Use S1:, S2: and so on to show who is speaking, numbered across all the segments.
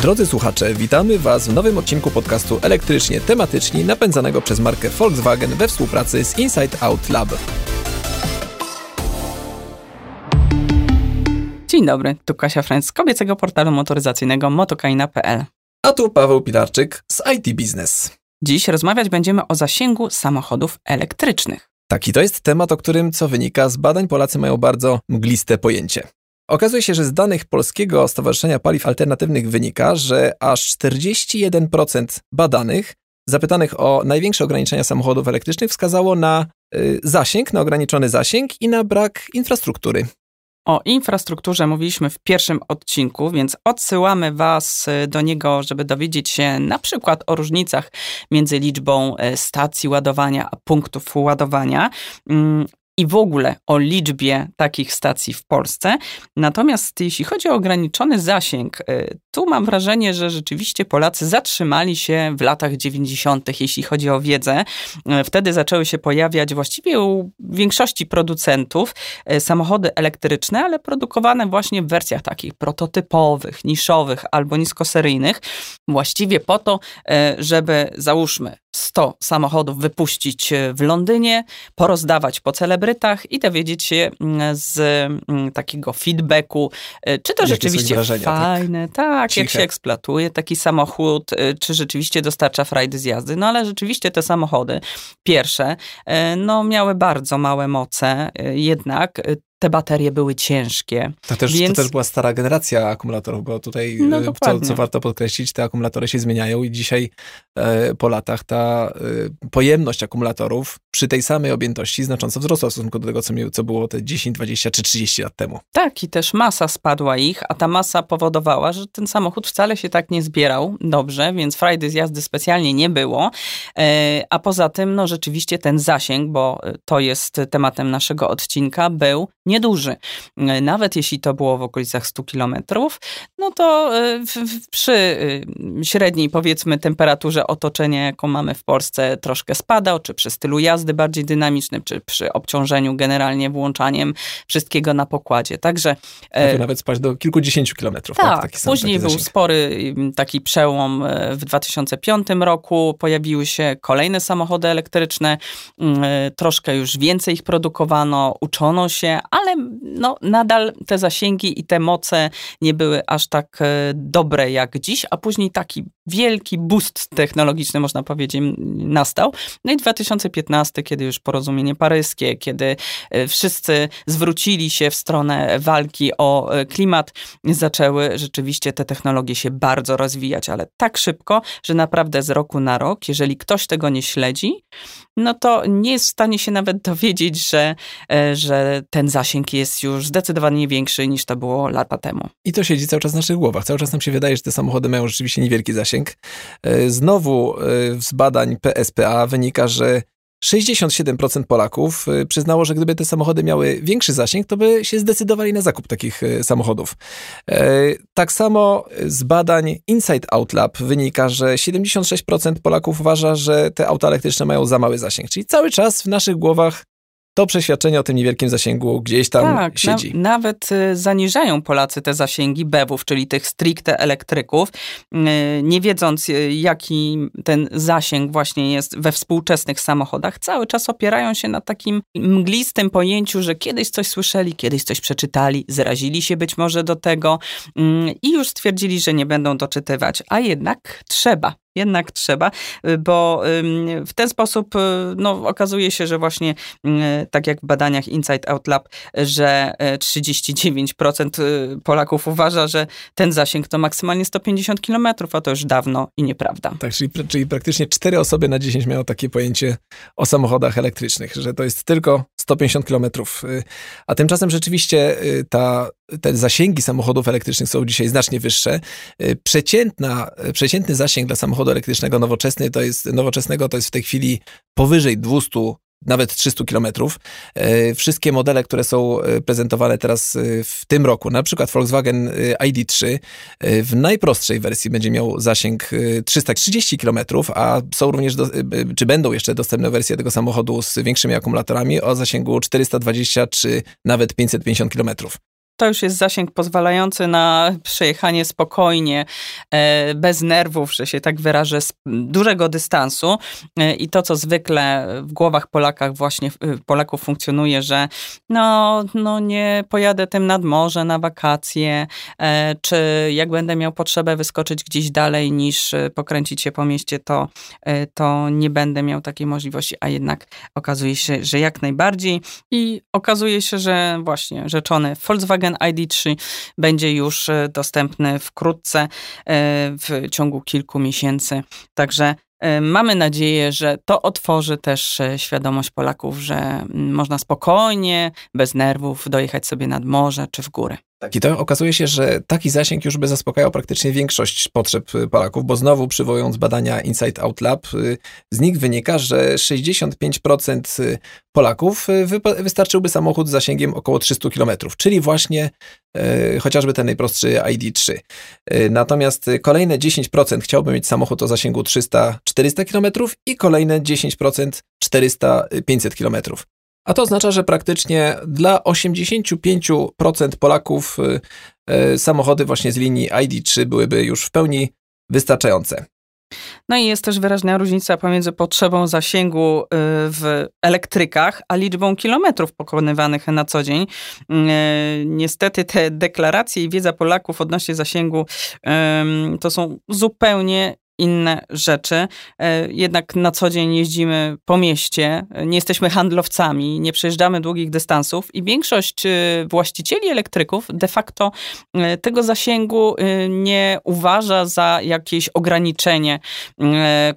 S1: Drodzy słuchacze, witamy Was w nowym odcinku podcastu Elektrycznie Tematyczni napędzanego przez markę Volkswagen we współpracy z Inside Out Lab.
S2: Dzień dobry, tu Kasia Franc z kobiecego portalu motoryzacyjnego motokaina.pl.
S1: A tu Paweł Pilarczyk z IT Business.
S2: Dziś rozmawiać będziemy o zasięgu samochodów elektrycznych.
S1: Taki to jest temat, o którym, co wynika z badań, Polacy mają bardzo mgliste pojęcie. Okazuje się, że z danych Polskiego Stowarzyszenia Paliw Alternatywnych wynika, że aż 41% badanych zapytanych o największe ograniczenia samochodów elektrycznych wskazało na y, zasięg, na ograniczony zasięg i na brak infrastruktury.
S2: O infrastrukturze mówiliśmy w pierwszym odcinku, więc odsyłamy Was y, do niego, żeby dowiedzieć się na przykład o różnicach między liczbą y, stacji ładowania a punktów ładowania. I w ogóle o liczbie takich stacji w Polsce. Natomiast jeśli chodzi o ograniczony zasięg, y, tu mam wrażenie, że rzeczywiście Polacy zatrzymali się w latach 90., jeśli chodzi o wiedzę. Y, wtedy zaczęły się pojawiać właściwie u większości producentów y, samochody elektryczne, ale produkowane właśnie w wersjach takich prototypowych, niszowych albo niskoseryjnych, właściwie po to, żeby załóżmy 100 samochodów wypuścić w Londynie, porozdawać po celebrytach i dowiedzieć się mm, z mm, takiego feedbacku, e, czy to Jakie rzeczywiście tak? fajne, tak, tak jak się eksploatuje taki samochód, e, czy rzeczywiście dostarcza frajdy z jazdy. No ale rzeczywiście te samochody, pierwsze, e, no miały bardzo małe moce, jednak te baterie były ciężkie.
S1: To też, więc... to też była stara generacja akumulatorów, bo tutaj, no, e, co, co, warto podkreślić, te akumulatory się zmieniają i dzisiaj e, po latach ta e, pojemność akumulatorów przy tej samej objętości znacząco wzrosła w stosunku do tego, co, co było te 10, 20 czy 30 lat temu.
S2: Tak, i też masa spadła ich, a ta masa powodowała, że ten samochód wcale się tak nie zbierał dobrze, więc frajdy z jazdy specjalnie nie było. E, a poza tym, no rzeczywiście ten zasięg, bo to jest tematem naszego odcinka, był nieduży. E, nawet jeśli to było w okolicach 100 kilometrów, no to e, przy e, średniej powiedzmy temperaturze otoczenia, jaką mamy w Polsce, troszkę spadał, czy przy stylu jazdy bardziej dynamicznym, czy przy obciążeniu generalnie włączaniem wszystkiego na pokładzie. Także...
S1: Może nawet spaść do kilkudziesięciu kilometrów.
S2: Tak, tak sam, później był spory taki przełom w 2005 roku, pojawiły się kolejne samochody elektryczne, troszkę już więcej ich produkowano, uczono się, ale no, nadal te zasięgi i te moce nie były aż tak e, dobre jak dziś, a później taki wielki boost technologiczny, można powiedzieć, nastał. No i 2015, kiedy już porozumienie paryskie, kiedy e, wszyscy zwrócili się w stronę walki o e, klimat, zaczęły rzeczywiście te technologie się bardzo rozwijać, ale tak szybko, że naprawdę z roku na rok, jeżeli ktoś tego nie śledzi, no to nie jest w stanie się nawet dowiedzieć, że, że ten zasięg jest już zdecydowanie większy niż to było lata temu.
S1: I to siedzi cały czas w naszych głowach. Cały czas nam się wydaje, że te samochody mają rzeczywiście niewielki zasięg. E, znowu e, z badań PSPA wynika, że 67% Polaków e, przyznało, że gdyby te samochody miały większy zasięg, to by się zdecydowali na zakup takich samochodów. Tak samo z badań Inside Out Lab wynika, że 76% Polaków uważa, że te auta elektryczne mają za mały zasięg. Czyli cały czas w naszych głowach to przeświadczenie o tym niewielkim zasięgu gdzieś tam tak, siedzi.
S2: Na, nawet y, zaniżają Polacy te zasięgi BEW-ów, czyli tych stricte elektryków, y, nie wiedząc y, jaki ten zasięg właśnie jest we współczesnych samochodach, cały czas opierają się na takim mglistym pojęciu, że kiedyś coś słyszeli, kiedyś coś przeczytali, zrazili się być może do tego i już stwierdzili, że nie będą doczytywać, a jednak trzeba jednak trzeba, y, bo w ten sposób y, no, okazuje się, że właśnie y, tak jak w badaniach Inside Out Lab, że 39% Polaków uważa, że ten zasięg to maksymalnie 150 km, a to już dawno i nieprawda.
S1: Tak, czyli, czyli praktycznie 4 osoby na 10 miało takie pojęcie o samochodach elektrycznych, że to jest tylko 150 km. A tymczasem rzeczywiście ta, te zasięgi samochodów elektrycznych są dzisiaj znacznie wyższe. Przeciętna, przeciętny zasięg dla samochodu samochodu elektrycznego nowoczesny to jest, nowoczesnego to jest w tej chwili powyżej 200 nawet 300 kilometrów. E, wszystkie modele, które są e, prezentowane teraz e, w tym roku, na przykład Volkswagen ID3 w najprostszej wersji będzie miał zasięg 330 kilometrów, a są również, do, czy będą jeszcze dostępne wersje tego samochodu z większymi akumulatorami o zasięgu 420 czy nawet 550 kilometrów.
S2: To już jest zasięg pozwalający na przejechanie spokojnie, e, bez nerwów, że się tak wyrażę, z dużego dystansu. E, I to, co zwykle w głowach Polakach właśnie Polaków funkcjonuje, że no, no nie pojadę tym nad morze na wakacje, e, czy jak będę miał potrzebę wyskoczyć gdzieś dalej niż pokręcić się po mieście, to, to nie będę miał takiej możliwości, a jednak okazuje się, że jak najbardziej i okazuje się, że właśnie rzeczony Volkswagen ID3 będzie już e, dostępny wkrótce, e, w ciągu kilku miesięcy. Także e, Mamy nadzieję, że to otworzy też świadomość Polaków, że można spokojnie, bez nerwów dojechać sobie nad morze czy w górę.
S1: Tak, i to okazuje się, że taki zasięg już by zaspokajał praktycznie większość potrzeb y, Polaków, bo znowu przywołując badania Inside Out Lab, y, z nich wynika, że 65% y, Polaków wystarczyłby samochód z zasięgiem około 300 km, czyli właśnie chociażby ten najprostszy ID3. Natomiast kolejne 10% chciałby mieć samochód o zasięgu 300-400 km i kolejne 10% 400-500 km. A to oznacza, że praktycznie dla 85% Polaków y, y, samochody właśnie z linii ID3 byłyby już w pełni wystarczające.
S2: No i jest też wyraźna różnica pomiędzy potrzebą zasięgu y, w elektrykach, a liczbą kilometrów pokonywanych na co dzień. Niestety te deklaracje i wiedza Polaków odnośnie zasięgu to są zupełnie inne rzeczy. E, jednak na co dzień jeździmy po mieście, nie jesteśmy handlowcami, nie przejeżdżamy długich dystansów i większość e, właścicieli elektryków de facto e, tego zasięgu nie uważa za jakieś ograniczenie,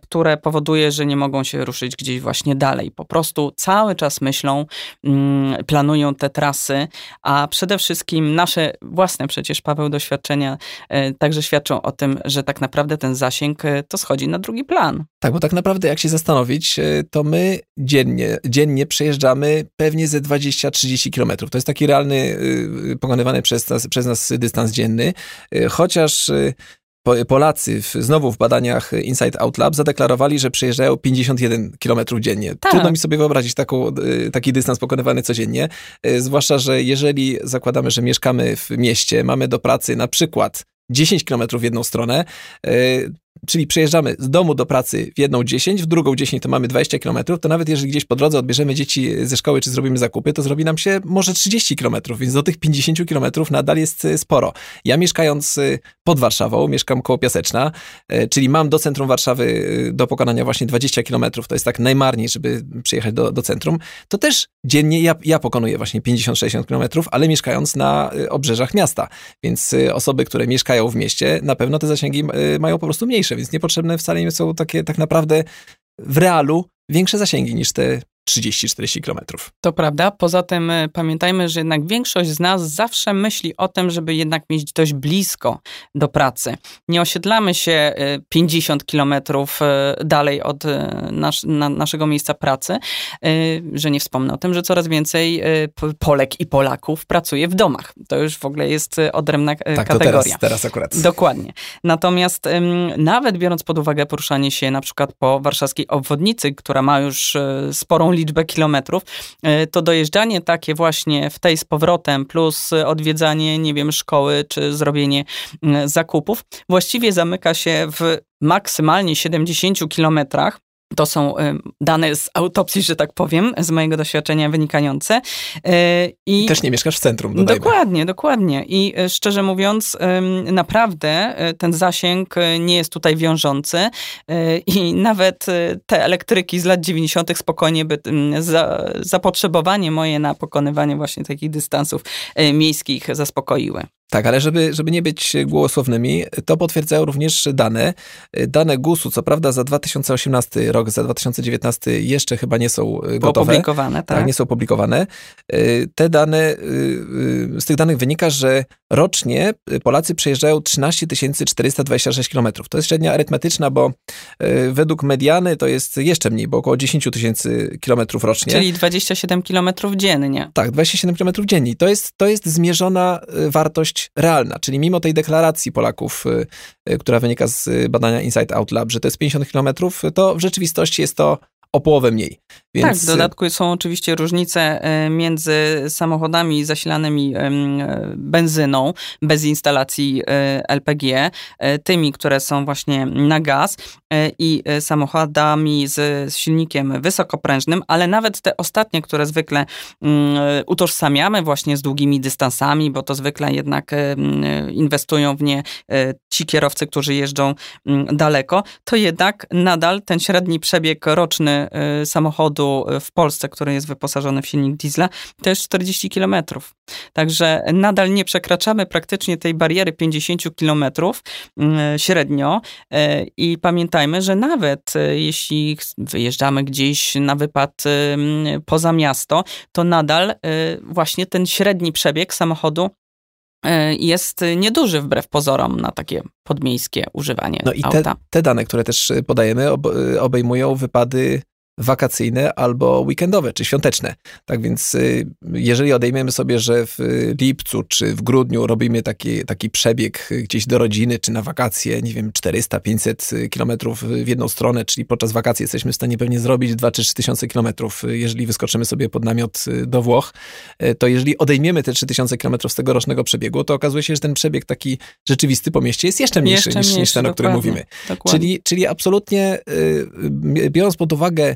S2: które powoduje, że nie mogą się ruszyć gdzieś właśnie dalej. Po prostu cały czas myślą, mm, planują te trasy, a przede wszystkim nasze własne przecież, Paweł, doświadczenia także świadczą o tym, że tak naprawdę ten zasięg to schodzi na drugi plan.
S1: Tak, bo tak naprawdę jak się zastanowić, e, to my dziennie, dziennie przejeżdżamy pewnie ze 20-30 kilometrów. To jest taki realny, y, pokonywany przez nas, przez nas dystans dzienny, chociaż y, Polacy w, znowu w badaniach Inside Out Lab zadeklarowali, że przejeżdżają 51 km dziennie. Tak. Trudno mi sobie wyobrazić taką, y, taki dystans pokonywany codziennie, zwłaszcza, że jeżeli zakładamy, że mieszkamy w mieście, mamy do pracy na przykład 10 km w jedną stronę, Czyli przejeżdżamy z domu do pracy w jedną 10, w drugą 10 to mamy 20 km, to nawet jeżeli gdzieś po drodze odbierzemy dzieci ze szkoły, czy zrobimy zakupy, to zrobi nam się może 30 km, więc do tych 50 km nadal jest e, sporo. Ja mieszkając e, pod Warszawą, mieszkam koło Piaseczna, e, czyli mam do centrum Warszawy do pokonania właśnie 20 km, to jest tak najmarniej, żeby przyjechać do, do centrum, to też dziennie ja, ja pokonuję właśnie 50-60 km, ale mieszkając na obrzeżach miasta, więc osoby, które mieszkają w mieście, na pewno te zasięgi mają po prostu mniejsze więc niepotrzebne wcale nie są takie tak naprawdę w realu większe zasięgi niż te 30-40 kilometrów.
S2: To prawda. Poza tym e, pamiętajmy, że jednak większość z nas zawsze myśli o tym, żeby jednak mieć dość blisko do pracy. Nie osiedlamy się 50 e, kilometrów e, dalej od nas, na, naszego miejsca pracy, że nie wspomnę o tym, że coraz więcej Polek i Polaków pracuje w domach. To już w ogóle jest odrębna tak, kategoria.
S1: To teraz, teraz akurat.
S2: Dokładnie. Natomiast nawet biorąc pod uwagę poruszanie się na przykład po warszawskiej obwodnicy, która ma już sporą liczbę kilometrów, e, to dojeżdżanie takie właśnie w tej z powrotem, plus odwiedzanie, nie wiem, szkoły, czy zrobienie zakupów, właściwie zamyka się w maksymalnie 70 kilometrach. To są y, dane z autopsji, że tak powiem, z mojego doświadczenia wynikające.
S1: Y, I Też nie mieszkasz w centrum, dodajmy.
S2: Dokładnie, dokładnie. I y, szczerze mówiąc, naprawdę ten zasięg nie jest tutaj wiążący i nawet te elektryki z lat 90. spokojnie by za, zapotrzebowanie moje na pokonywanie właśnie takich dystansów miejskich zaspokoiły.
S1: Tak, ale żeby, żeby nie być głosownymi, to potwierdzają również dane. Dane GUS-u, co prawda za 2018 rok, za 2019 jeszcze chyba nie są gotowe.
S2: Opublikowane, tak. tak.
S1: Nie są opublikowane. Te dane, z tych danych wynika, że rocznie Polacy przejeżdżają 13 426 km. To jest średnia arytmetyczna, bo według mediany to jest jeszcze mniej, bo około 10 tysięcy kilometrów rocznie.
S2: Czyli 27 km dziennie.
S1: Tak, 27 km dziennie. To jest, to jest zmierzona wartość realna, czyli mimo tej deklaracji Polaków, y, y, która wynika z badania Inside Out Lab, że to jest 50 km, to w rzeczywistości jest to o połowę mniej.
S2: Więc... Tak, w dodatku są oczywiście różnice e, między samochodami zasilanymi benzyną bez instalacji e, LPG, e, tymi, które są właśnie na gaz i samochodami z silnikiem wysokoprężnym, ale nawet te ostatnie, które zwykle mm, utożsamiamy właśnie z długimi dystansami, bo to zwykle jednak inwestują w nie ci kierowcy, którzy jeżdżą daleko, to jednak nadal ten średni przebieg roczny samochodu w Polsce, który jest wyposażony w silnik diesla, to jest 40 km. Także nadal nie przekraczamy praktycznie tej bariery 50 km mm, średnio e, i pamiętajmy, że nawet e, jeśli wyjeżdżamy gdzieś na wypad poza miasto, to nadal e, właśnie ten średni przebieg samochodu jest nieduży wbrew pozorom na takie podmiejskie używanie no i
S1: te, te, dane, które też podajemy, obejmują wypady wakacyjne albo weekendowe, czy świąteczne. Tak więc y, jeżeli odejmiemy sobie, że w lipcu czy w grudniu robimy taki, taki przebieg gdzieś do rodziny, czy na wakacje, nie wiem, 400-500 kilometrów w jedną stronę, czyli podczas wakacji jesteśmy w stanie pewnie zrobić 2 czy 3 tysiące kilometrów, jeżeli wyskoczymy sobie pod namiot y, do Włoch, y, to jeżeli odejmiemy te 3000 kilometrów z tego rocznego przebiegu, to okazuje się, że ten przebieg taki rzeczywisty po mieście jest jeszcze mniejszy, jeszcze niż, niż ten, o którym mówimy. Czyli, czyli absolutnie biorąc pod uwagę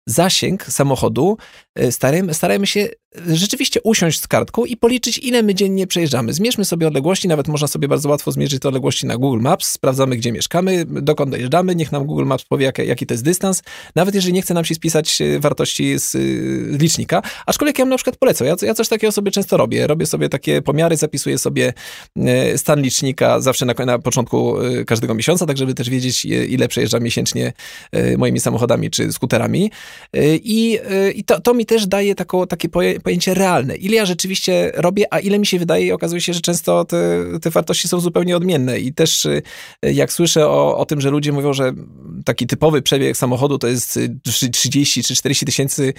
S1: zasięg samochodu, e, starajmy, starajmy się rzeczywiście usiąść z kartką i policzyć, ile my dziennie przejeżdżamy. Zmierzmy sobie odległości, nawet można sobie bardzo łatwo zmierzyć te odległości na Google Maps, sprawdzamy, gdzie mieszkamy, dokąd dojeżdżamy, niech nam Google Maps powie, jaki, jaki to jest dystans, nawet jeżeli nie chce nam się spisać e, wartości z, z licznika, aczkolwiek ja bym na przykład polecę, ja, ja coś takiego sobie często robię, robię sobie takie pomiary, zapisuję sobie stan licznika zawsze na, na początku każdego miesiąca, tak żeby też wiedzieć, ile przejeżdżam miesięcznie moimi samochodami czy skuterami, Y, I, y, i to, to mi też daje takie pojęcie realne. Ile ja rzeczywiście robię, a ile mi się wydaje i okazuje się, że często te, te wartości są zupełnie odmienne. I też y, jak słyszę o, o tym, że ludzie mówią, że taki typowy przebieg samochodu to jest 30 czy 40 tysięcy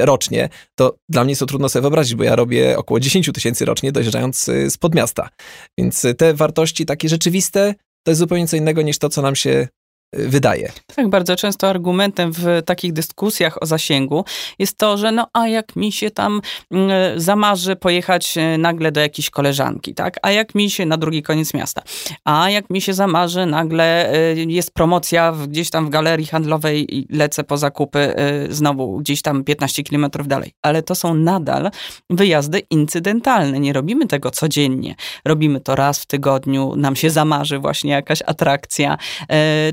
S1: rocznie, to dla mnie jest to trudno sobie wyobrazić, bo ja robię około 10 tysięcy rocznie dojeżdżając spod miasta. Więc te wartości takie rzeczywiste to jest zupełnie co innego niż to, co nam się wydaje.
S2: Tak, bardzo często argumentem w takich dyskusjach o zasięgu jest to, że no a jak mi się tam mm, zamarzy pojechać e, nagle do jakiejś koleżanki, tak? A jak mi się na drugi koniec miasta? A jak mi się zamarzy nagle e, jest promocja gdzieś tam w galerii handlowej i lecę po zakupy e, znowu gdzieś tam 15 kilometrów dalej. Ale to są nadal wyjazdy incydentalne. Nie robimy tego codziennie. Robimy to raz w tygodniu, nam się zamarzy właśnie jakaś atrakcja,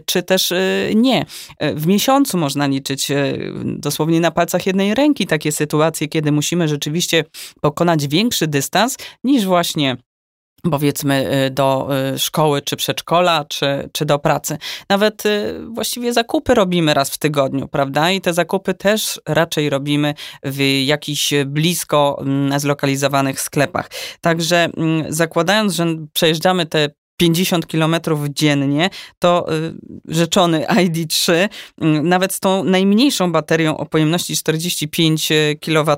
S2: czy też y, nie. W miesiącu można liczyć y, dosłownie na palcach jednej ręki takie sytuacje, kiedy musimy rzeczywiście pokonać większy dystans niż właśnie powiedzmy y, do szkoły czy przedszkola, czy, czy do pracy. Nawet właściwie zakupy robimy raz w tygodniu, prawda? I te zakupy też raczej robimy w jakichś blisko mm, zlokalizowanych sklepach. Także mm, zakładając, że przejeżdżamy te 50 km dziennie, to y, rzeczony ID3, y, nawet z tą najmniejszą baterią o pojemności 45 kWh,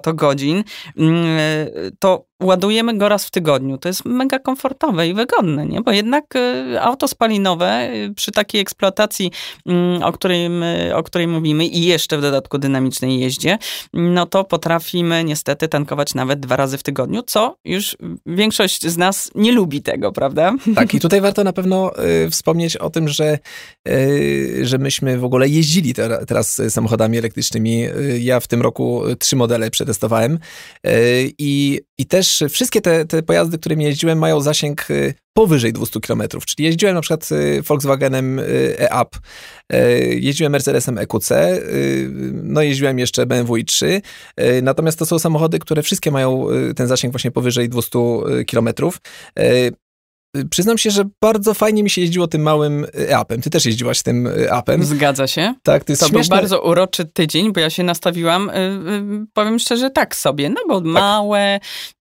S2: to ładujemy go raz w tygodniu. To jest mega komfortowe i wygodne, nie? Bo jednak y, auto spalinowe y, przy takiej eksploatacji, mm, o której, o której mówimy i jeszcze w dodatku dynamicznej jeździe, no to potrafimy niestety tankować nawet dwa razy w tygodniu, co już większość z nas nie lubi tego, prawda?
S1: Tak, i tutaj warto na pewno y, wspomnieć o tym, że, y, że myśmy w ogóle jeździli te, teraz samochodami elektrycznymi. Y, ja w tym roku trzy modele przetestowałem y, i, i też też wszystkie te, te pojazdy, którymi jeździłem, mają zasięg y, powyżej 200 km. Czyli jeździłem na przykład y, Volkswagenem y, e-Up, jeździłem Mercedesem EQC, no jeździłem jeszcze BMW i3. Natomiast to są samochody, które wszystkie mają ten zasięg właśnie powyżej 200 km. Przyznam się, że bardzo fajnie mi się jeździło tym małym apem. Ty też jeździłaś tym apem.
S2: Zgadza się.
S1: Tak, to jest
S2: To
S1: śmieszne.
S2: był bardzo uroczy tydzień, bo ja się nastawiłam, powiem szczerze, tak sobie, no bo tak. małe,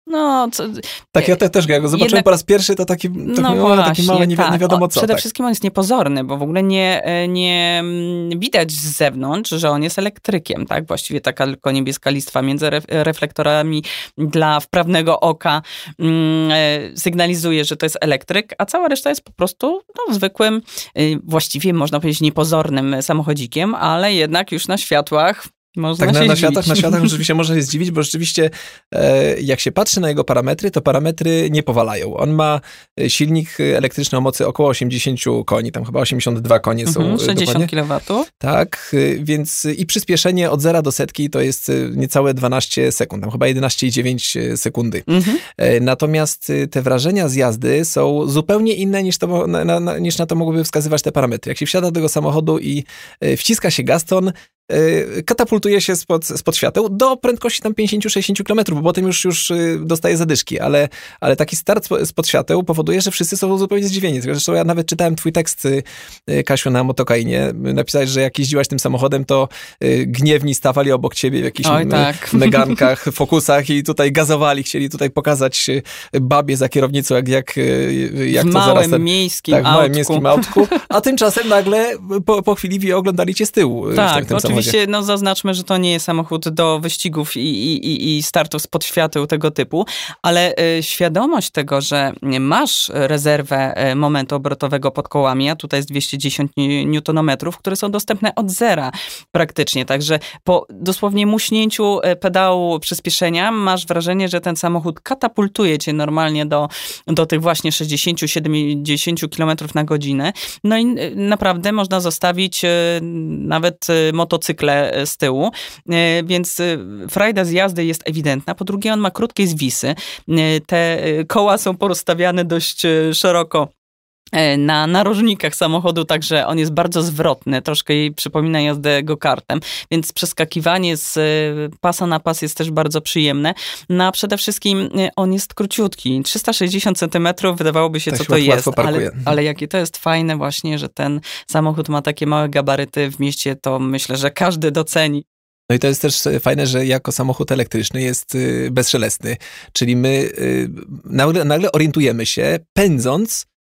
S2: No, co,
S1: tak, ja te, też jak go zobaczyłem jednak, po raz pierwszy, to taki, taki, no właśnie, taki mały, nie, tak. nie wiadomo co.
S2: Przede
S1: tak.
S2: wszystkim on jest niepozorny, bo w ogóle nie, e, nie mm, widać z zewnątrz, że on jest elektrykiem, tak? Właściwie taka tylko niebieska listwa między reflektorami dla wprawnego oka mm, e, sygnalizuje, że to jest elektryk, a cała reszta jest po prostu no, zwykłym, y, właściwie można powiedzieć niepozornym samochodzikiem, ale jednak już na światłach można
S1: tak,
S2: na,
S1: na, światach, na światach rzeczywiście można się zdziwić, bo rzeczywiście e, jak się patrzy na jego parametry, to parametry nie powalają. On ma e, silnik elektryczny o mocy około 80 koni, tam chyba 82 konie są. Mhm,
S2: 60 kW.
S1: Tak, e, więc i przyspieszenie od zera do setki to jest niecałe 12 sekund, tam chyba 11,9 sekundy. Mhm. Natomiast te wrażenia z jazdy są zupełnie inne niż, to, na, na, niż na to mogłyby wskazywać te parametry. Jak się wsiada do tego samochodu i wciska się gaston, katapultuje się spod, spod świateł do prędkości tam 50-60 km, bo potem już, już y, dostaje zadyszki, ale, ale taki start spod świateł powoduje, że wszyscy są zupełnie zdziwieni. Zresztą ja nawet czytałem twój tekst, y, Kasiu, na motokainie. Napisałeś, że jak jeździłaś tym samochodem, to gniewni stawali obok ciebie w jakichś Oj, tak. megankach, fokusach i tutaj gazowali, chcieli tutaj pokazać babie za kierownicą, jak, jak, jak
S2: w to zaraz... miejskim
S1: tak, w
S2: małym
S1: miejskim autku, a tymczasem nagle po, po chwili oglądali cię z tyłu.
S2: Tak, w tym Oczywiście, no zaznaczmy, że to nie jest samochód do wyścigów i, i, i startów spod świateł tego typu, ale y, świadomość tego, że masz rezerwę y, momentu obrotowego pod kołami, a tutaj jest 210 Nm, które są dostępne od zera praktycznie, także po dosłownie muśnięciu y, pedału przyspieszenia masz wrażenie, że ten samochód katapultuje cię normalnie do, do tych właśnie 60-70 km na godzinę. No i naprawdę można zostawić nawet motocykl motocykle e, z tyłu, e, więc e, frajda z jazdy jest ewidentna. Po drugie, on ma krótkie zwisy. Te koła są porozstawiane dość szeroko na narożnikach samochodu, także on jest bardzo zwrotny, troszkę jej przypomina jazdę go-kartem, więc przeskakiwanie z pasa na pas jest też bardzo przyjemne. No a przede wszystkim on jest króciutki, 360 cm, wydawałoby się, co to jest, ale, ale jakie to jest fajne właśnie, że ten samochód ma takie małe gabaryty w mieście, to myślę, że każdy doceni.
S1: No i to jest też fajne, że jako samochód elektryczny jest bezszelestny, czyli my nagle, nagle orientujemy się, pędząc, E,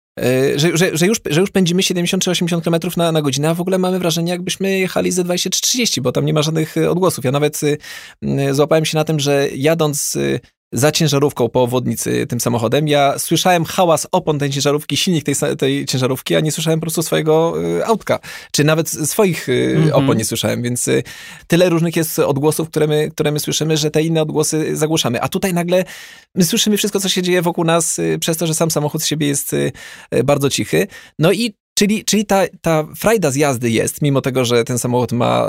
S1: że, że, że, już, że już pędzimy 70 czy 80 km na, na godzinę, a w ogóle mamy wrażenie, jakbyśmy jechali ze 20 czy 30, bo tam nie ma żadnych e, odgłosów. Ja nawet y, złapałem się na tym, że jadąc za ciężarówką po obwodnicy tym samochodem. Ja słyszałem hałas opon tej ciężarówki, silnik tej, tej ciężarówki, a nie słyszałem po prostu swojego y, autka. Czy nawet swoich mm -hmm. opon nie słyszałem, więc y, tyle różnych jest odgłosów, które my, które my słyszymy, że te inne odgłosy zagłuszamy. A tutaj nagle my słyszymy wszystko, co się dzieje wokół nas, przez to, że sam samochód z siebie jest bardzo cichy. No i Czyli, czyli ta, ta frajda z jazdy jest, mimo tego, że ten samochód ma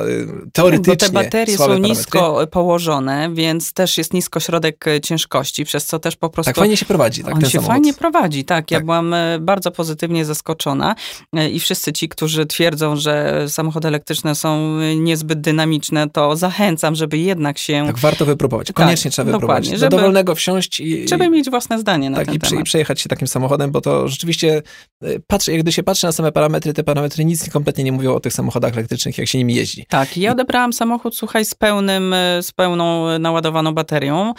S1: teoretycznie
S2: Bo te baterie są parametry. nisko położone, więc też jest nisko środek e, ciężkości, przez co też po prostu...
S1: Tak fajnie się prowadzi, tak,
S2: On
S1: się
S2: samochód. fajnie prowadzi, tak. Ja tak. byłam bardzo pozytywnie zaskoczona i wszyscy ci, którzy twierdzą, że samochody elektryczne są niezbyt dynamiczne, to zachęcam, żeby jednak się...
S1: Tak, warto wypróbować. Tak, Koniecznie tak, trzeba wypróbować. Do żeby, dowolnego wsiąść i...
S2: Trzeba mieć własne zdanie na
S1: tak,
S2: ten
S1: i,
S2: temat.
S1: i przejechać się takim samochodem, bo to rzeczywiście, patrz, jak gdy się patrzy na same parametry, te parametry nic kompletnie nie mówią o tych samochodach elektrycznych, jak się nimi jeździ.
S2: Tak, ja odebrałam samochód, słuchaj, z, pełnym, z pełną naładowaną baterią,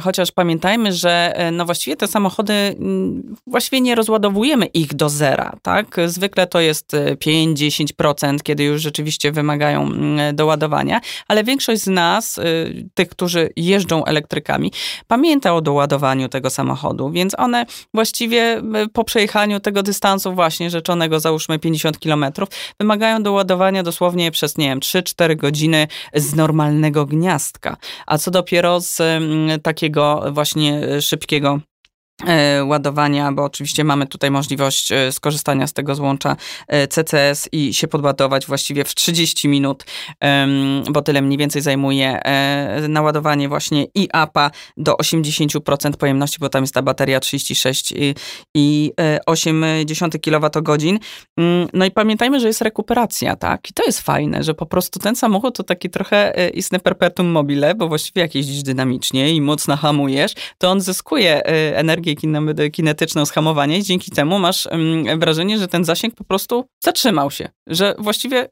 S2: chociaż pamiętajmy, że e, no właściwie te samochody, mm, właściwie nie rozładowujemy ich do zera, tak? Zwykle to jest 5-10%, e, kiedy już rzeczywiście wymagają mm, doładowania, ale większość z nas, e, tych, którzy jeżdżą elektrykami, pamięta o doładowaniu tego samochodu, więc one właściwie po przejechaniu tego dystansu właśnie właśnie rzeczonego, załóżmy 50 km, wymagają doładowania dosłownie przez, nie wiem, 3-4 godziny z normalnego gniazdka. A co dopiero z mm, takiego właśnie szybkiego E, ładowania, bo oczywiście mamy tutaj możliwość e, skorzystania z tego złącza e, CCS i się podładować właściwie w 30 minut, bo tyle mniej więcej zajmuje naładowanie właśnie i APA do 80% pojemności, bo tam jest ta bateria 36 i 0,8 kWh. Mm, no i pamiętajmy, że jest rekuperacja, tak? I to jest fajne, że po prostu ten samochód to taki trochę istny perpetuum mobile, bo właściwie jak jeździsz dynamicznie i mocno hamujesz, to on zyskuje energię energię kinetyczną z hamowania i dzięki temu masz wrażenie, że ten zasięg po prostu zatrzymał się, że właściwie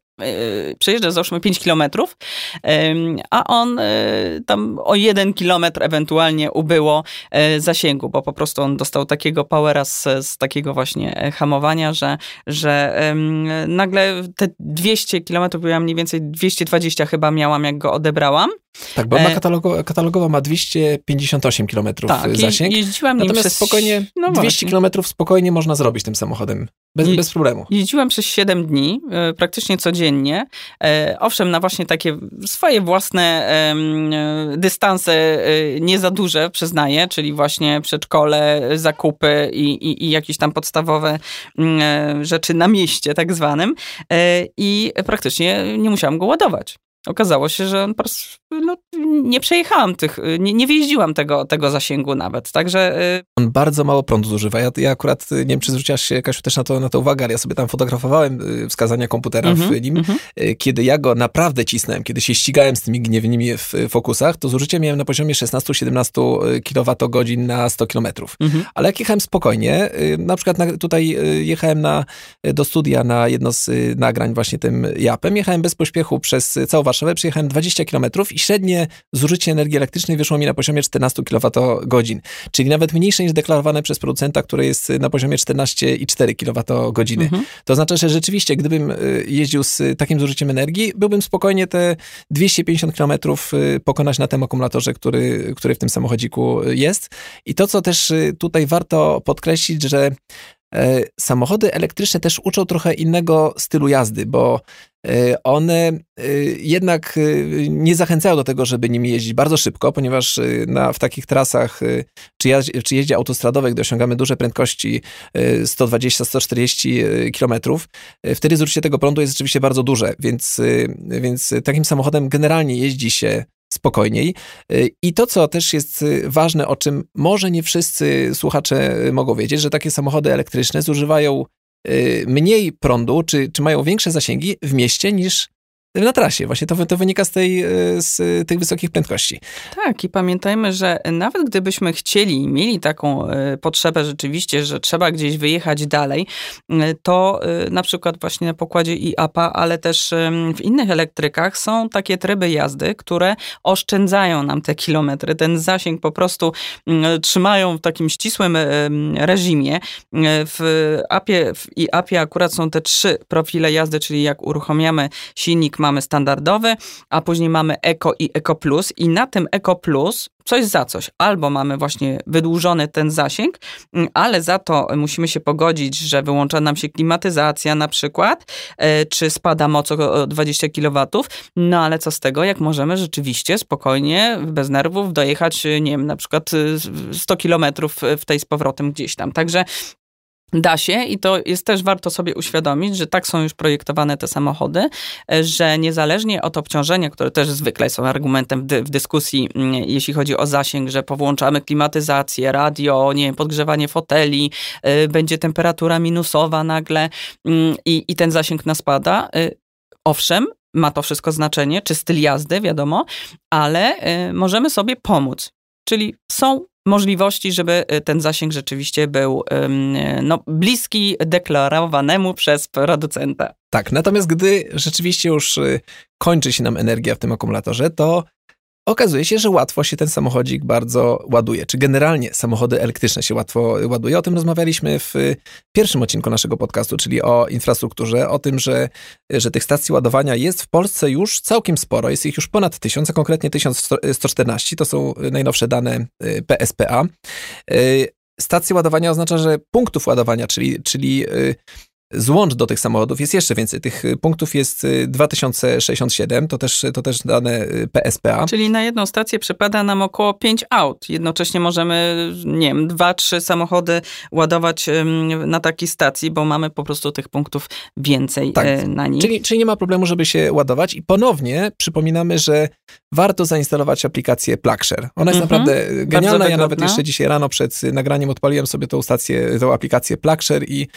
S2: przejeżdża załóżmy 5 kilometrów, a on tam o 1 kilometr ewentualnie ubyło zasięgu, bo po prostu on dostał takiego powera z, z takiego właśnie hamowania, że, że nagle te 200 kilometrów, ja mniej więcej 220 chyba miałam, jak go odebrałam.
S1: Tak, bo ona katalogo, katalogowo ma 258 km tak, zasięg.
S2: jeździłam nim
S1: Natomiast
S2: przez...
S1: spokojnie, no 200 km spokojnie można zrobić tym samochodem. Bez, Je, bez problemu.
S2: Jeździłam przez 7 dni, e, praktycznie codziennie. E, owszem, na właśnie takie swoje własne e, dystanse, nie za duże, przyznaję, czyli właśnie przedszkole, zakupy i, i, i jakieś tam podstawowe mm, rzeczy na mieście, tak zwanym. I praktycznie nie musiałam go ładować. Okazało się, że no, nie przejechałam tych, nie, nie wjeździłam tego, tego zasięgu nawet, także...
S1: Y, On bardzo mało prądu zużywa. Ja, ja akurat, y, nie wiem, czy zwróciłaś się, Kasiu, też na to, na to uwagę, ale ja sobie tam fotografowałem y, wskazania komputera mm -hmm, w nim. Mm -hmm. Kiedy ja go naprawdę cisnąłem, kiedy się ścigałem z tymi gniewnymi w fokusach, to zużycie miałem na poziomie 16-17 kWh na 100 km. Mm -hmm. Ale jak jechałem spokojnie, na przykład na, tutaj jechałem na, do studia na jedno z nagrań właśnie tym japem, jechałem bez pośpiechu przez całą Warszawę, przyjechałem 20 km i średnie zużycie energii elektrycznej wyszło mi na poziomie 14 kWh, czyli nawet mniejsze niż deklarowane przez producenta, które jest na poziomie 14,4 kWh. Mhm. To oznacza, że rzeczywiście, gdybym y, jeździł z takim zużyciem energii, byłbym spokojnie te 250 km y, pokonać na tym akumulatorze, który, który w tym samochodziku jest. I to, co też y, tutaj warto podkreślić, że samochody elektryczne też uczą trochę innego stylu jazdy, bo E, one e, jednak e, nie zachęcają do tego, żeby nimi jeździć bardzo szybko, ponieważ na, w takich trasach czy, jeździe, czy jeździe autostradowej, gdy osiągamy duże prędkości 120-140 km, wtedy zużycie tego prądu jest rzeczywiście bardzo duże, więc, więc takim samochodem generalnie jeździ się spokojniej. I to, co też jest ważne, o czym może nie wszyscy słuchacze mogą wiedzieć, że takie samochody elektryczne zużywają Y, mniej prądu, czy, czy mają większe zasięgi w mieście niż na trasie. Właśnie to, to wynika z, tej, e, z tych wysokich prędkości.
S2: Tak, i pamiętajmy, że nawet gdybyśmy chcieli mieli taką e, potrzebę rzeczywiście, że trzeba gdzieś wyjechać dalej, e, to na przykład właśnie na pokładzie IAPA, ale też w innych elektrykach są takie tryby jazdy, które oszczędzają nam te kilometry. Ten zasięg po prostu trzymają w takim ścisłym reżimie. W APie, w IAPie akurat są te trzy profile jazdy, czyli jak uruchamiamy silnik, mamy standardowy, a później mamy Eco i Eco Plus i na tym Eco Plus coś za coś. Albo mamy właśnie wydłużony ten zasięg, mm, ale za to musimy się pogodzić, że wyłącza nam się klimatyzacja na przykład, e, czy spada moc o 20 kW. No ale co z tego, jak możemy rzeczywiście spokojnie, bez nerwów dojechać, nie wiem, na przykład 100 kilometrów w tej z powrotem gdzieś tam. Także Da się i to jest też warto sobie uświadomić, że tak są już projektowane te samochody, że niezależnie od obciążenia, które też zwykle są argumentem w, dy, w dyskusji, mm, jeśli chodzi o zasięg, że powłączamy klimatyzację, radio, nie wiem, podgrzewanie foteli, y, będzie temperatura minusowa nagle mm, i, i ten zasięg nas spada. Y, owszem, ma to wszystko znaczenie, czy styl jazdy, wiadomo, ale możemy sobie pomóc. Czyli są możliwości, żeby y, ten zasięg rzeczywiście był no, bliski deklarowanemu przez producenta.
S1: Tak, natomiast gdy rzeczywiście już y, kończy się nam energia w tym akumulatorze, to okazuje się, że łatwo się ten samochodzik bardzo ładuje. Czy generalnie samochody elektryczne się łatwo ładuje? O tym rozmawialiśmy w pierwszym odcinku naszego podcastu, czyli o infrastrukturze, o tym, że, że tych stacji ładowania jest w Polsce już całkiem sporo. Jest ich już ponad tysiąc, a konkretnie 1114. To są najnowsze dane y, PSPA. Y, stacje ładowania oznacza, że punktów ładowania, czyli, czyli złącz do tych samochodów jest jeszcze więcej. Tych y, punktów jest 2067, y, to też, to też dane y, PSPA.
S2: Czyli na jedną stację przypada nam około 5 aut. Jednocześnie możemy, nie wiem, 2-3 samochody ładować na takiej stacji, bo mamy po prostu tych punktów więcej tak. na nich.
S1: Czyli, czyli nie ma problemu, żeby się ładować i ponownie przypominamy, że warto zainstalować aplikację PlugShare. Ona jest mhm. naprawdę genialna. Ja nawet jeszcze dzisiaj rano przed nagraniem odpaliłem sobie tą stację, tą aplikację PlugShare i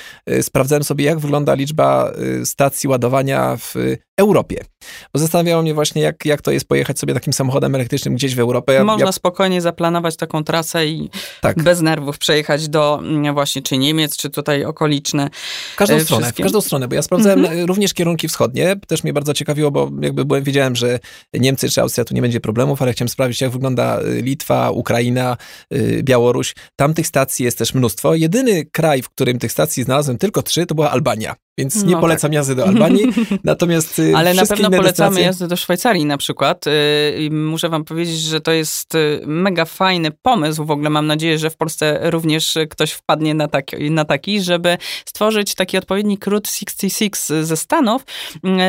S1: sprawdzałem sobie sobie, jak wygląda liczba y, stacji ładowania w Europie. Bo zastanawiało mnie właśnie, jak, jak to jest pojechać sobie takim samochodem elektrycznym gdzieś w Europę. Ja,
S2: Można
S1: ja...
S2: spokojnie zaplanować taką trasę i tak. bez nerwów przejechać do mm, właśnie czy Niemiec, czy tutaj okoliczne.
S1: W każdą e, stronę, w każdą stronę, bo ja sprawdzałem mhm. również kierunki wschodnie. Też mnie bardzo ciekawiło, bo jakby byłem, wiedziałem, że Niemcy czy Austria tu nie będzie problemów, ale chciałem sprawdzić, jak wygląda y, Litwa, Ukraina, y, Białoruś. Tam tych stacji jest też mnóstwo. Jedyny kraj, w którym tych stacji znalazłem tylko trzy, to była Albania. Więc nie no polecam tak. jazdy do Albanii, natomiast y,
S2: Ale na pewno polecamy
S1: destynacje...
S2: jazdę do Szwajcarii na przykład. Y, I muszę wam powiedzieć, że to jest y, mega fajny pomysł. W ogóle mam nadzieję, że w Polsce również ktoś wpadnie na taki, na taki żeby stworzyć taki odpowiednik Route 66 ze Stanów.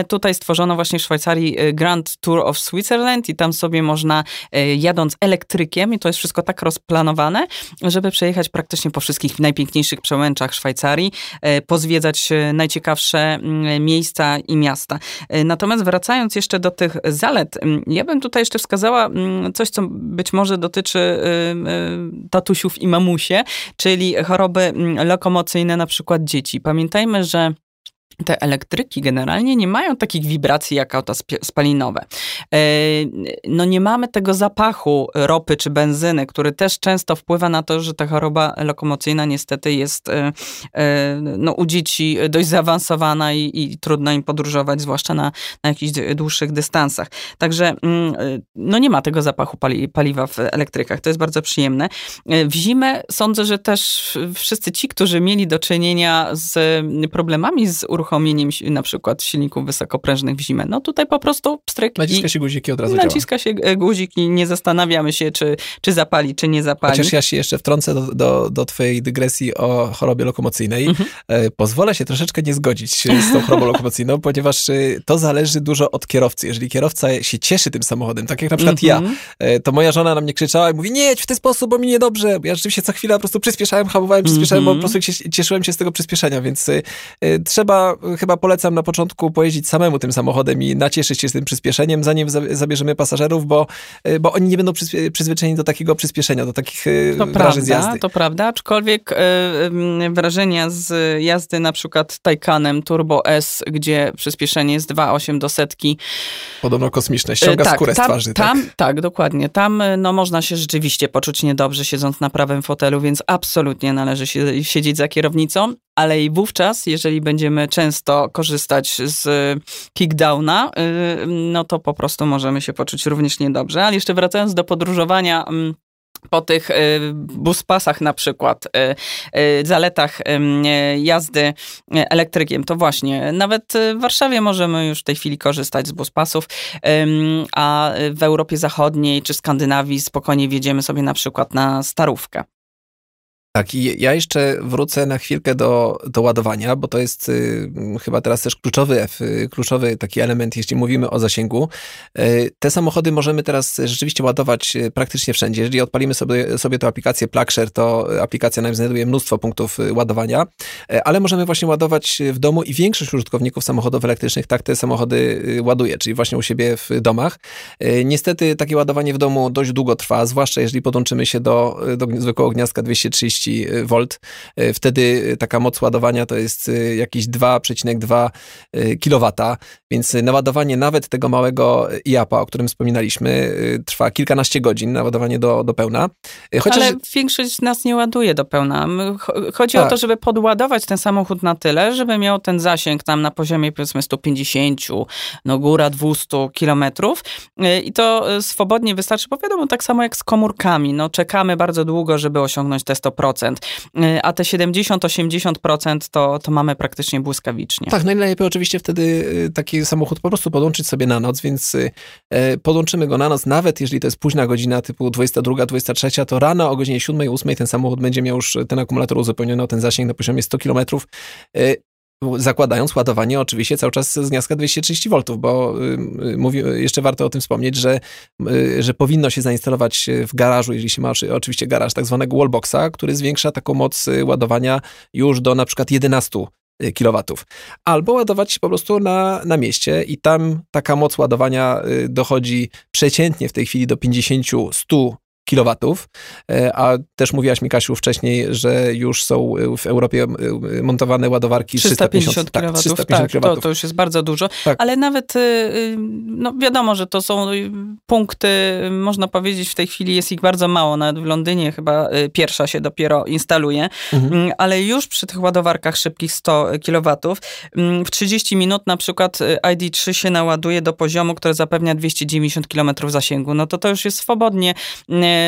S2: Tutaj stworzono właśnie w Szwajcarii Grand Tour of Switzerland i tam sobie można jadąc elektrykiem, i to jest wszystko tak rozplanowane, żeby przejechać praktycznie po wszystkich najpiękniejszych przełęczach Szwajcarii, pozwiedzać najciekawsze najciekawsze mm, miejsca i miasta. E, natomiast wracając jeszcze do tych zalet, mm, ja bym tutaj jeszcze wskazała mm, coś, co być może dotyczy y, y, tatusiów i mamusie, czyli choroby lokomocyjne na przykład dzieci. Pamiętajmy, że te elektryki generalnie nie mają takich wibracji jak auta spalinowe. E, no nie mamy tego zapachu ropy czy benzyny, który też często wpływa na to, że ta choroba lokomocyjna niestety jest e, e, no, u dzieci dość zaawansowana i, i trudno im podróżować, zwłaszcza na, na jakichś dłuższych dystansach. Także mm, no nie ma tego zapachu pali, paliwa w elektrykach. To jest bardzo przyjemne. W zimę sądzę, że też wszyscy ci, którzy mieli do czynienia z problemami z uruchomieniem uruchomieniem na przykład silników wysokoprężnych w zimę. No tutaj po prostu pstryk
S1: Naciska się guziki od razu
S2: Naciska
S1: działa.
S2: się guzik i nie zastanawiamy się, czy, czy zapali, czy nie zapali.
S1: Chociaż ja się jeszcze wtrącę do, do, do twojej dygresji o chorobie lokomocyjnej. Mhm. E, pozwolę się troszeczkę nie zgodzić z tą chorobą lokomocyjną, ponieważ e, to zależy dużo od kierowcy. Jeżeli kierowca się cieszy tym samochodem, tak jak na przykład ja, mhm. e, to moja żona na mnie krzyczała i mówi, nie jedź w ten sposób, bo mi niedobrze. Ja rzeczywiście co chwilę po prostu przyspieszałem, hamowałem, przyspieszałem, bo po prostu cieszyłem się z tego przyspieszenia, więc trzeba chyba polecam na początku pojeździć samemu tym samochodem i nacieszyć się z tym przyspieszeniem, zanim zabierzemy pasażerów, bo, y, bo oni nie będą przyzwyczajeni do takiego przyspieszenia, do takich y, to wrażeń
S2: prawda,
S1: z jazdy.
S2: To prawda, aczkolwiek y, wrażenia z jazdy na przykład Taycanem Turbo S, gdzie przyspieszenie jest 2,8 do setki.
S1: Podobno kosmiczne, ściąga tak, skórę
S2: tam,
S1: z twarzy.
S2: Tam, tak. tak, dokładnie. Tam no, można się rzeczywiście poczuć niedobrze siedząc na prawym fotelu, więc absolutnie należy się, siedzieć za kierownicą ale i wówczas, jeżeli będziemy często korzystać z kickdowna, y, no to po prostu możemy się poczuć również niedobrze. Ale jeszcze wracając do podróżowania mm, po tych y, buspasach na przykład, y, zaletach jazdy elektrykiem, to właśnie nawet w Warszawie możemy już w tej chwili korzystać z buspasów, a w Europie Zachodniej czy Skandynawii spokojnie wjedziemy sobie na przykład na starówkę.
S1: Tak, i ja jeszcze wrócę na chwilkę do, do ładowania, bo to jest y, chyba teraz też kluczowy, y, kluczowy taki element, jeśli mówimy o zasięgu. Y, te samochody możemy teraz rzeczywiście ładować y, praktycznie wszędzie. Jeżeli odpalimy sobie, sobie tę aplikację PlugShare, to aplikacja nam znajduje mnóstwo punktów y, ładowania, ale możemy właśnie ładować w domu i większość użytkowników samochodów elektrycznych tak te samochody ładuje, czyli właśnie u siebie w domach. Niestety takie ładowanie w domu dość długo trwa, zwłaszcza jeżeli podłączymy się do, do zwykłego gniazdka 230 V. E, wtedy taka moc ładowania to jest jakieś 2,2 e, kW, więc naładowanie nawet tego małego IAPA, o którym wspominaliśmy, trwa kilkanaście godzin, naładowanie do, do pełna.
S2: Chociaż... Ale większość z nas nie ładuje do pełna. Chodzi tak. o to, żeby podładować ten samochód na tyle, żeby miał ten zasięg tam na poziomie powiedzmy 150, no góra 200 kilometrów i to swobodnie wystarczy, bo wiadomo, tak samo jak z komórkami, no czekamy bardzo długo, żeby osiągnąć te 100%. Y, a te 70-80% to, to mamy praktycznie błyskawicznie.
S1: Tak, najlepiej oczywiście wtedy y, taki samochód po prostu podłączyć sobie na noc, więc y, e, podłączymy go na noc, nawet jeżeli to jest późna godzina typu 22, 23, to rano o godzinie 7, 8 ten samochód będzie miał już ten akumulator uzupełniony o ten zasięg na poziomie 100 km zakładając ładowanie oczywiście cały czas z gniazdka 230 V, bo y, mówi, jeszcze warto o tym wspomnieć, że, y, że powinno się zainstalować w garażu, jeżeli się ma oczywiście garaż, tak zwanego wallboxa, który zwiększa taką moc y, ładowania już do na przykład 11 kW. Albo ładować po prostu na, na mieście i tam taka moc ładowania dochodzi przeciętnie w tej chwili do 50-100 kW, a też mówiłaś mi, Kasiu, wcześniej, że już są w Europie montowane ładowarki
S2: 350, 350 kW. Tak, 350 tak, to, to już jest bardzo dużo, tak. ale nawet no wiadomo, że to są punkty, można powiedzieć, w tej chwili jest ich bardzo mało, nawet w Londynie chyba pierwsza się dopiero instaluje, mhm. Mm, ale już przy tych ładowarkach szybkich 100 kW mm, w 30 minut na przykład ID3 się naładuje do poziomu, który zapewnia 290 km zasięgu. No to to już jest swobodnie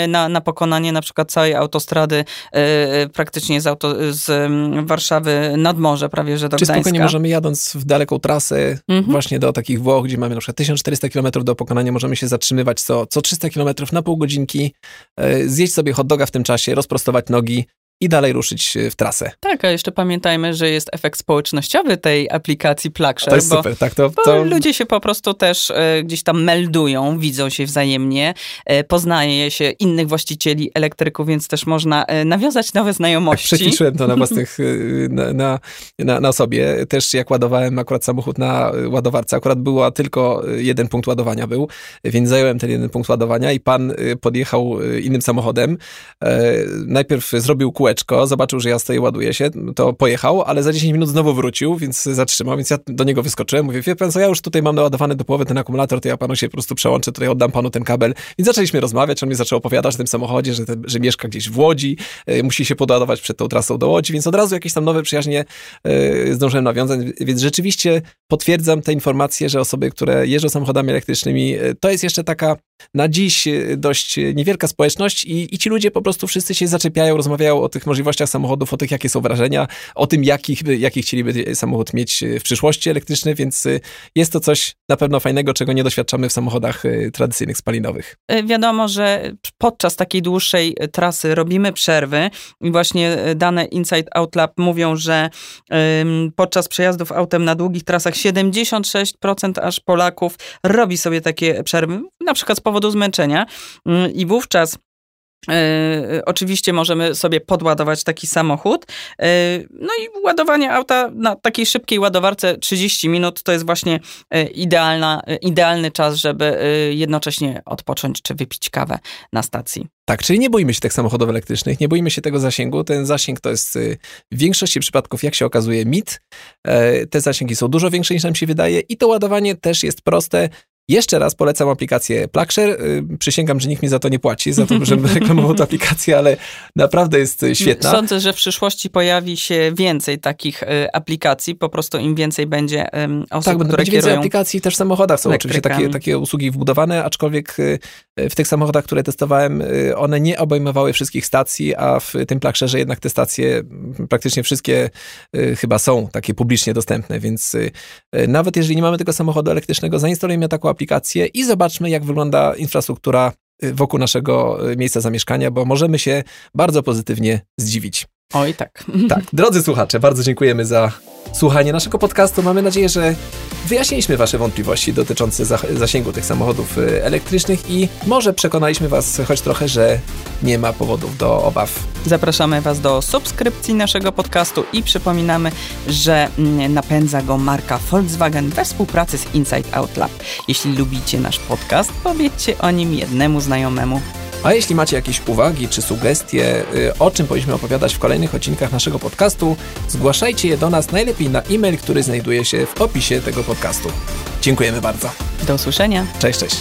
S2: na, na pokonanie na przykład całej autostrady e, praktycznie z, auto, z mm, Warszawy nad morze, prawie że do
S1: Czy
S2: Gdańska.
S1: spokojnie możemy jadąc w daleką trasę, mhm. właśnie do takich Włoch, gdzie mamy na przykład 1400 km do pokonania, możemy się zatrzymywać co, co 300 km na pół godzinki, e, zjeść sobie hot doga w tym czasie, rozprostować nogi, i dalej ruszyć e, w trasę.
S2: Tak, a jeszcze pamiętajmy, że jest efekt społecznościowy tej aplikacji Plugshare.
S1: To jest bo, super, tak? To, to...
S2: ludzie się po prostu też e, gdzieś tam meldują, widzą się wzajemnie, e, poznaje się innych właścicieli elektryków, więc też można e, nawiązać nowe znajomości.
S1: Tak, przećwiczyłem to na własnych, e, na, na, na, na sobie. Też jak ładowałem akurat samochód na ładowarce, akurat było tylko jeden punkt ładowania był, więc zająłem ten jeden punkt ładowania i pan podjechał innym samochodem. Najpierw zrobił kółeczko, kółeczko, zobaczył, że ja stoję, ładuję się, to pojechał, ale za 10 minut znowu wrócił, więc zatrzymał, więc ja do niego wyskoczyłem, mówię, wie pan co, ja już tutaj mam naładowany do połowy ten akumulator, to ja panu się po prostu przełączę, tutaj oddam panu ten kabel. Więc zaczęliśmy rozmawiać, on mi zaczął opowiadać o tym samochodzie, że, te, że mieszka gdzieś w Łodzi, y, musi się podadować przed tą trasą do Łodzi, więc od razu jakieś tam nowe przyjaźnie y, zdążyłem nawiązać, więc rzeczywiście potwierdzam te informacje, że osoby, które jeżdżą samochodami elektrycznymi, y, to jest jeszcze taka na dziś dość niewielka społeczność i, i ci ludzie po prostu wszyscy się zaczepiają, rozmawiają o tych możliwościach samochodów, o tych, jakie są wrażenia, o tym, jaki, jaki chcieliby samochód mieć w przyszłości elektryczny, więc jest to coś na pewno fajnego, czego nie doświadczamy w samochodach tradycyjnych, spalinowych.
S2: Wiadomo, że podczas takiej dłuższej trasy robimy przerwy i właśnie dane Inside Out Lab mówią, że podczas przejazdów autem na długich trasach 76% aż Polaków robi sobie takie przerwy, na przykład powodu zmęczenia i wówczas Yy, oczywiście możemy sobie podładować taki samochód. Yy, no i ładowanie auta na takiej szybkiej ładowarce 30 minut to jest właśnie idealna, idealny czas, żeby jednocześnie odpocząć czy wypić kawę na stacji.
S1: Tak, czyli nie boimy się tych samochodów elektrycznych, nie boimy się tego zasięgu. Ten zasięg to jest w większości przypadków, jak się okazuje, mit. Te zasięgi są dużo większe niż nam się wydaje i to ładowanie też jest proste. Jeszcze raz polecam aplikację Plugshare. Y, przysięgam, że nikt mi za to nie płaci, za to, żebym reklamował tę aplikację, ale naprawdę jest y, świetna.
S2: Sądzę, że w przyszłości pojawi się więcej takich y, aplikacji, po prostu im więcej będzie osób,
S1: tak,
S2: które
S1: będzie więcej aplikacji też w samochodach są oczywiście takie, takie usługi wbudowane, aczkolwiek w tych samochodach, które testowałem, one nie obejmowały wszystkich stacji, a w tym Plugshare jednak te stacje praktycznie wszystkie chyba są takie publicznie dostępne, więc nawet jeżeli nie mamy tego samochodu elektrycznego, zainstalujemy taką aplikację i zobaczmy, jak wygląda infrastruktura y, wokół naszego y, miejsca zamieszkania, bo możemy się bardzo pozytywnie zdziwić.
S2: Oj, tak.
S1: Tak. Drodzy słuchacze, bardzo dziękujemy za słuchanie naszego podcastu. Mamy nadzieję, że wyjaśniliśmy Wasze wątpliwości dotyczące zasięgu tych samochodów y, elektrycznych i może przekonaliśmy Was choć trochę, że nie ma powodów do obaw.
S2: Zapraszamy Was do subskrypcji naszego podcastu i przypominamy, że mm, napędza go marka Volkswagen we współpracy z Inside Out Lab. Jeśli lubicie nasz podcast, powiedzcie o nim jednemu znajomemu.
S1: A jeśli macie jakieś uwagi czy sugestie, y, o czym powinniśmy opowiadać w kolejnych odcinkach naszego podcastu, zgłaszajcie je do nas najlepiej na e-mail, który znajduje się w opisie tego podcastu. Dziękujemy bardzo.
S2: Do usłyszenia.
S1: Cześć, cześć.